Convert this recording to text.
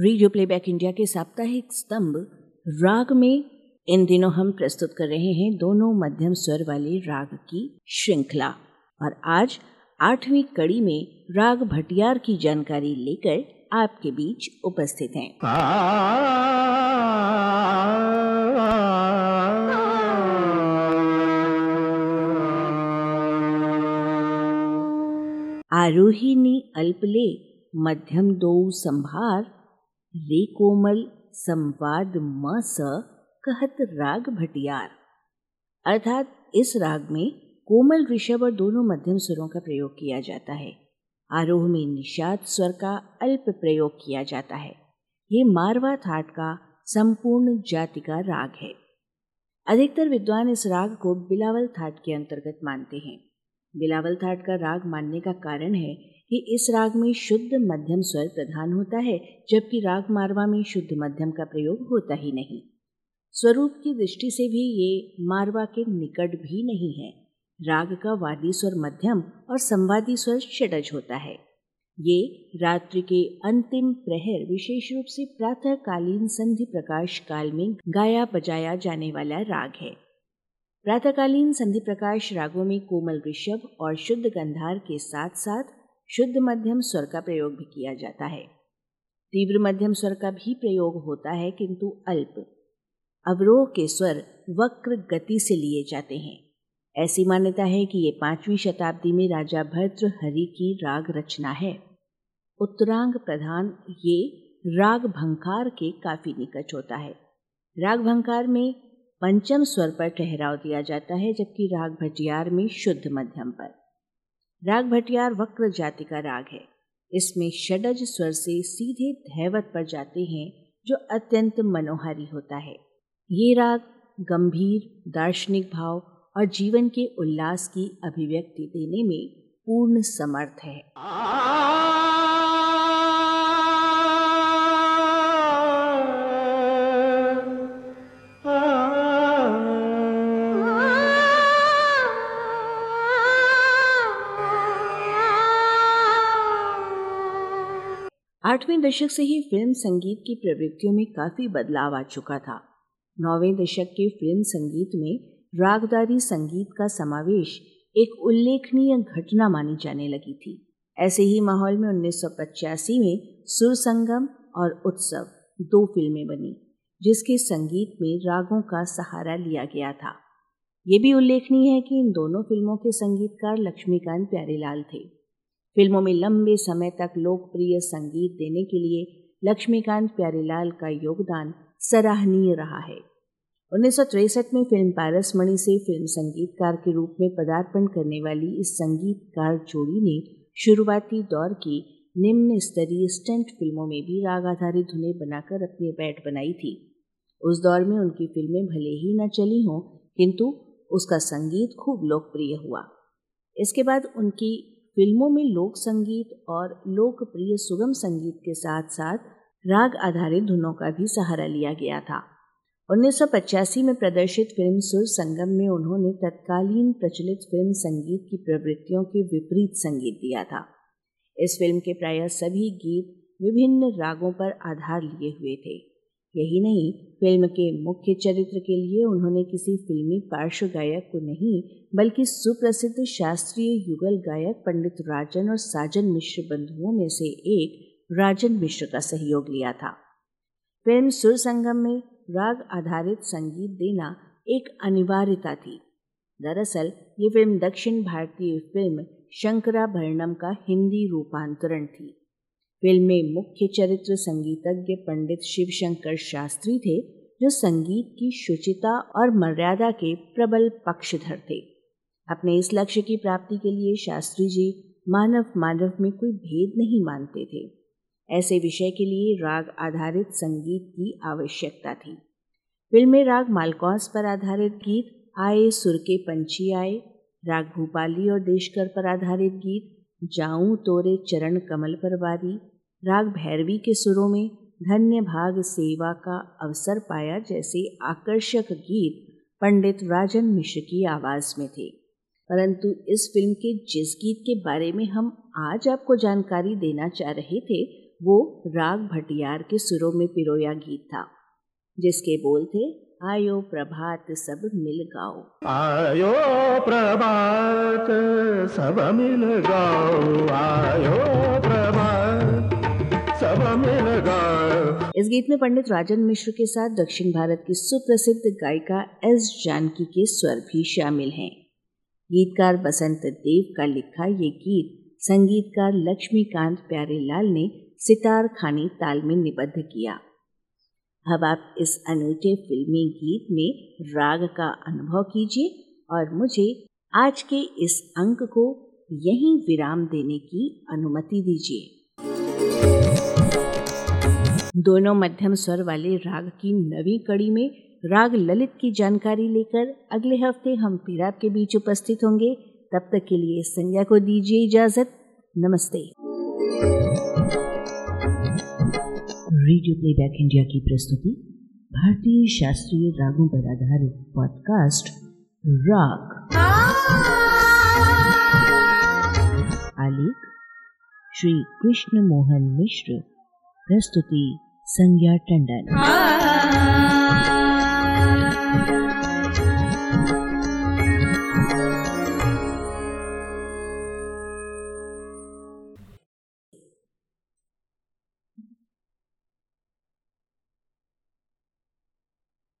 Radio playback India के साप्ताहिक स्तंभ राग में इन दिनों हम प्रस्तुत कर रहे हैं दोनों मध्यम स्वर वाले राग की श्रृंखला और आज आठवीं कड़ी में राग भटियार की जानकारी लेकर आपके बीच उपस्थित हैं आरोहिणी अल्पले मध्यम दो संभार रे कोमल संवाद म स कहत राग भटियार। अर्थात इस राग में कोमल ऋषभ और दोनों मध्यम स्वरों का प्रयोग किया जाता है। आरोह में निषाद स्वर का अल्प प्रयोग किया जाता है। ये मारवा थाट का संपूर्ण जाति का राग है। अधिकतर विद्वान इस राग को बिलावल थाट के अंतर्गत मानते हैं। बिलावल थाट का राग मानने का कारण है कि इस राग में शुद्ध मध्यम स्वर प्रधान होता है, जबकि राग मारवा में शुद्ध मध्यम का प्रयोग होता ही नहीं। स्वरूप की दृष्टि से भी ये मारवा के निकट भी नहीं है। राग का वादी स्वर मध्यम और संवादी स्वर षडज होता है। ये रात्रि के अंतिम प्रहर विशेष रूप से प्रातःकालीन संधि प्रकाश काल में गाया बजाया जाने वाला राग है। प्रातःकालीन संधि प्रकाश रागों में कोमल ऋषभ और शुद्ध गंधार के साथ साथ शुद्ध मध्यम स्वर का प्रयोग भी किया जाता है। तीव्र मध्यम स्वर का भी प्रयोग होता है, किंतु अल्प। अवरोह के स्वर वक्र गति से लिए जाते हैं। ऐसी मान्यता है कि ये पांचवी शताब्दी में राजा भद्र हरि की राग रचना है। उत्तरांग प्रधान ये राग भंकार के काफ़ी निकट होता है। राग भंकार में पंचम स्वर पर ठहराव दिया जाता है, जबकि राग भटियार में शुद्ध मध्यम पर। राग भटियार वक्र जाति का राग है। इसमें षडज स्वर से सीधे धैवत पर जाते हैं, जो अत्यंत मनोहारी होता है। ये राग गंभीर, दार्शनिक भाव और जीवन के उल्लास की अभिव्यक्ति देने में पूर्ण समर्थ है। आठवें दशक से ही फ़िल्म संगीत की प्रवृत्तियों में काफ़ी बदलाव आ चुका था। नौवें दशक के फ़िल्म संगीत में रागदारी संगीत का समावेश एक उल्लेखनीय घटना मानी जाने लगी थी। ऐसे ही माहौल में 1985 में सुर संगम और उत्सव दो फ़िल्में बनी, जिसके संगीत में रागों का सहारा लिया गया था। ये भी उल्लेखनीय है कि इन दोनों फ़िल्मों के संगीतकार लक्ष्मीकांत प्यारेलाल थे। फ़िल्मों में लंबे समय तक लोकप्रिय संगीत देने के लिए लक्ष्मीकांत प्यारेलाल का योगदान सराहनीय रहा है। उन्नीस में फ़िल्म पारस मणि से फ़िल्म संगीतकार के रूप में पदार्पण करने वाली इस संगीतकार जोड़ी ने शुरुआती दौर की निम्न स्तरीय स्टंट फ़िल्मों में भी राग आधारित धुनें बनाकर अपनी बैठ बनाई थी। उस दौर में उनकी फ़िल्में भले ही न चली हों, किंतु उसका संगीत खूब लोकप्रिय हुआ। इसके बाद उनकी फ़िल्मों में लोक संगीत और लोकप्रिय सुगम संगीत के साथ साथ राग आधारित धुनों का भी सहारा लिया गया था। 1985 में प्रदर्शित फ़िल्म सुर संगम में उन्होंने तत्कालीन प्रचलित फ़िल्म संगीत की प्रवृत्तियों के विपरीत संगीत दिया था। इस फ़िल्म के प्राय सभी गीत विभिन्न रागों पर आधार लिए हुए थे। यही नहीं, फ़िल्म के मुख्य चरित्र के लिए उन्होंने किसी फिल्मी पार्श्व गायक को नहीं, बल्कि सुप्रसिद्ध शास्त्रीय युगल गायक पंडित राजन और साजन मिश्र बंधुओं में से एक राजन मिश्र का सहयोग लिया था। फ़िल्म सुर संगम में राग आधारित संगीत देना एक अनिवार्यता थी। दरअसल, ये फ़िल्म दक्षिण भारतीय फ़िल्म शंकराभरणम का हिंदी रूपांतरण थी। फ़िल्म में मुख्य चरित्र संगीतज्ञ पंडित शिवशंकर शास्त्री थे, जो संगीत की शुचिता और मर्यादा के प्रबल पक्षधर थे। अपने इस लक्ष्य की प्राप्ति के लिए शास्त्री जी मानव मानव में कोई भेद नहीं मानते थे। ऐसे विषय के लिए राग आधारित संगीत की आवश्यकता थी। फ़िल्म में राग मालकौस पर आधारित गीत, आए सुर के पंछी आए, राग भूपाली और देशकर पर आधारित गीत, जाऊँ तोरे चरण कमल पर बारी राग भैरवी के सुरों में धन्य भाग सेवा का अवसर पाया जैसे आकर्षक गीत पंडित राजन मिश्र की आवाज़ में थे। परंतु इस फ़िल्म के जिस गीत के बारे में हम आज आपको जानकारी देना चाह रहे थे, वो राग भटियार के सुरों में पिरोया गीत था, जिसके बोल थे, आयो प्रभात सब मिल गाओ। आयो प्रभात सब मिल गाओ, आयो प्रभात। इस गीत में पंडित राजन मिश्र के साथ दक्षिण भारत की सुप्रसिद्ध गायिका एस जानकी के स्वर भी शामिल हैं। गीतकार बसंत देव का लिखा ये गीत संगीतकार लक्ष्मीकांत प्यारेलाल ने सितार खानी ताल में निबद्ध किया। अब आप इस अनूठे फिल्मी गीत में राग का अनुभव कीजिए और मुझे आज के इस अंक को यहीं विराम देने की अनुमति दीजिए। दोनों मध्यम स्वर वाले राग की नवी कड़ी में राग ललित की जानकारी लेकर अगले हफ़्ते हम फिर आपके बीच उपस्थित होंगे। तब तक के लिए संज्ञा को दीजिए इजाज़त। नमस्ते। रेडियो प्लेबैक इंडिया की प्रस्तुति, भारतीय शास्त्रीय रागों पर आधारित पॉडकास्ट, राग। आलेख, श्री कृष्ण मोहन मिश्र। प्रस्तुति संज्ञा टंडन।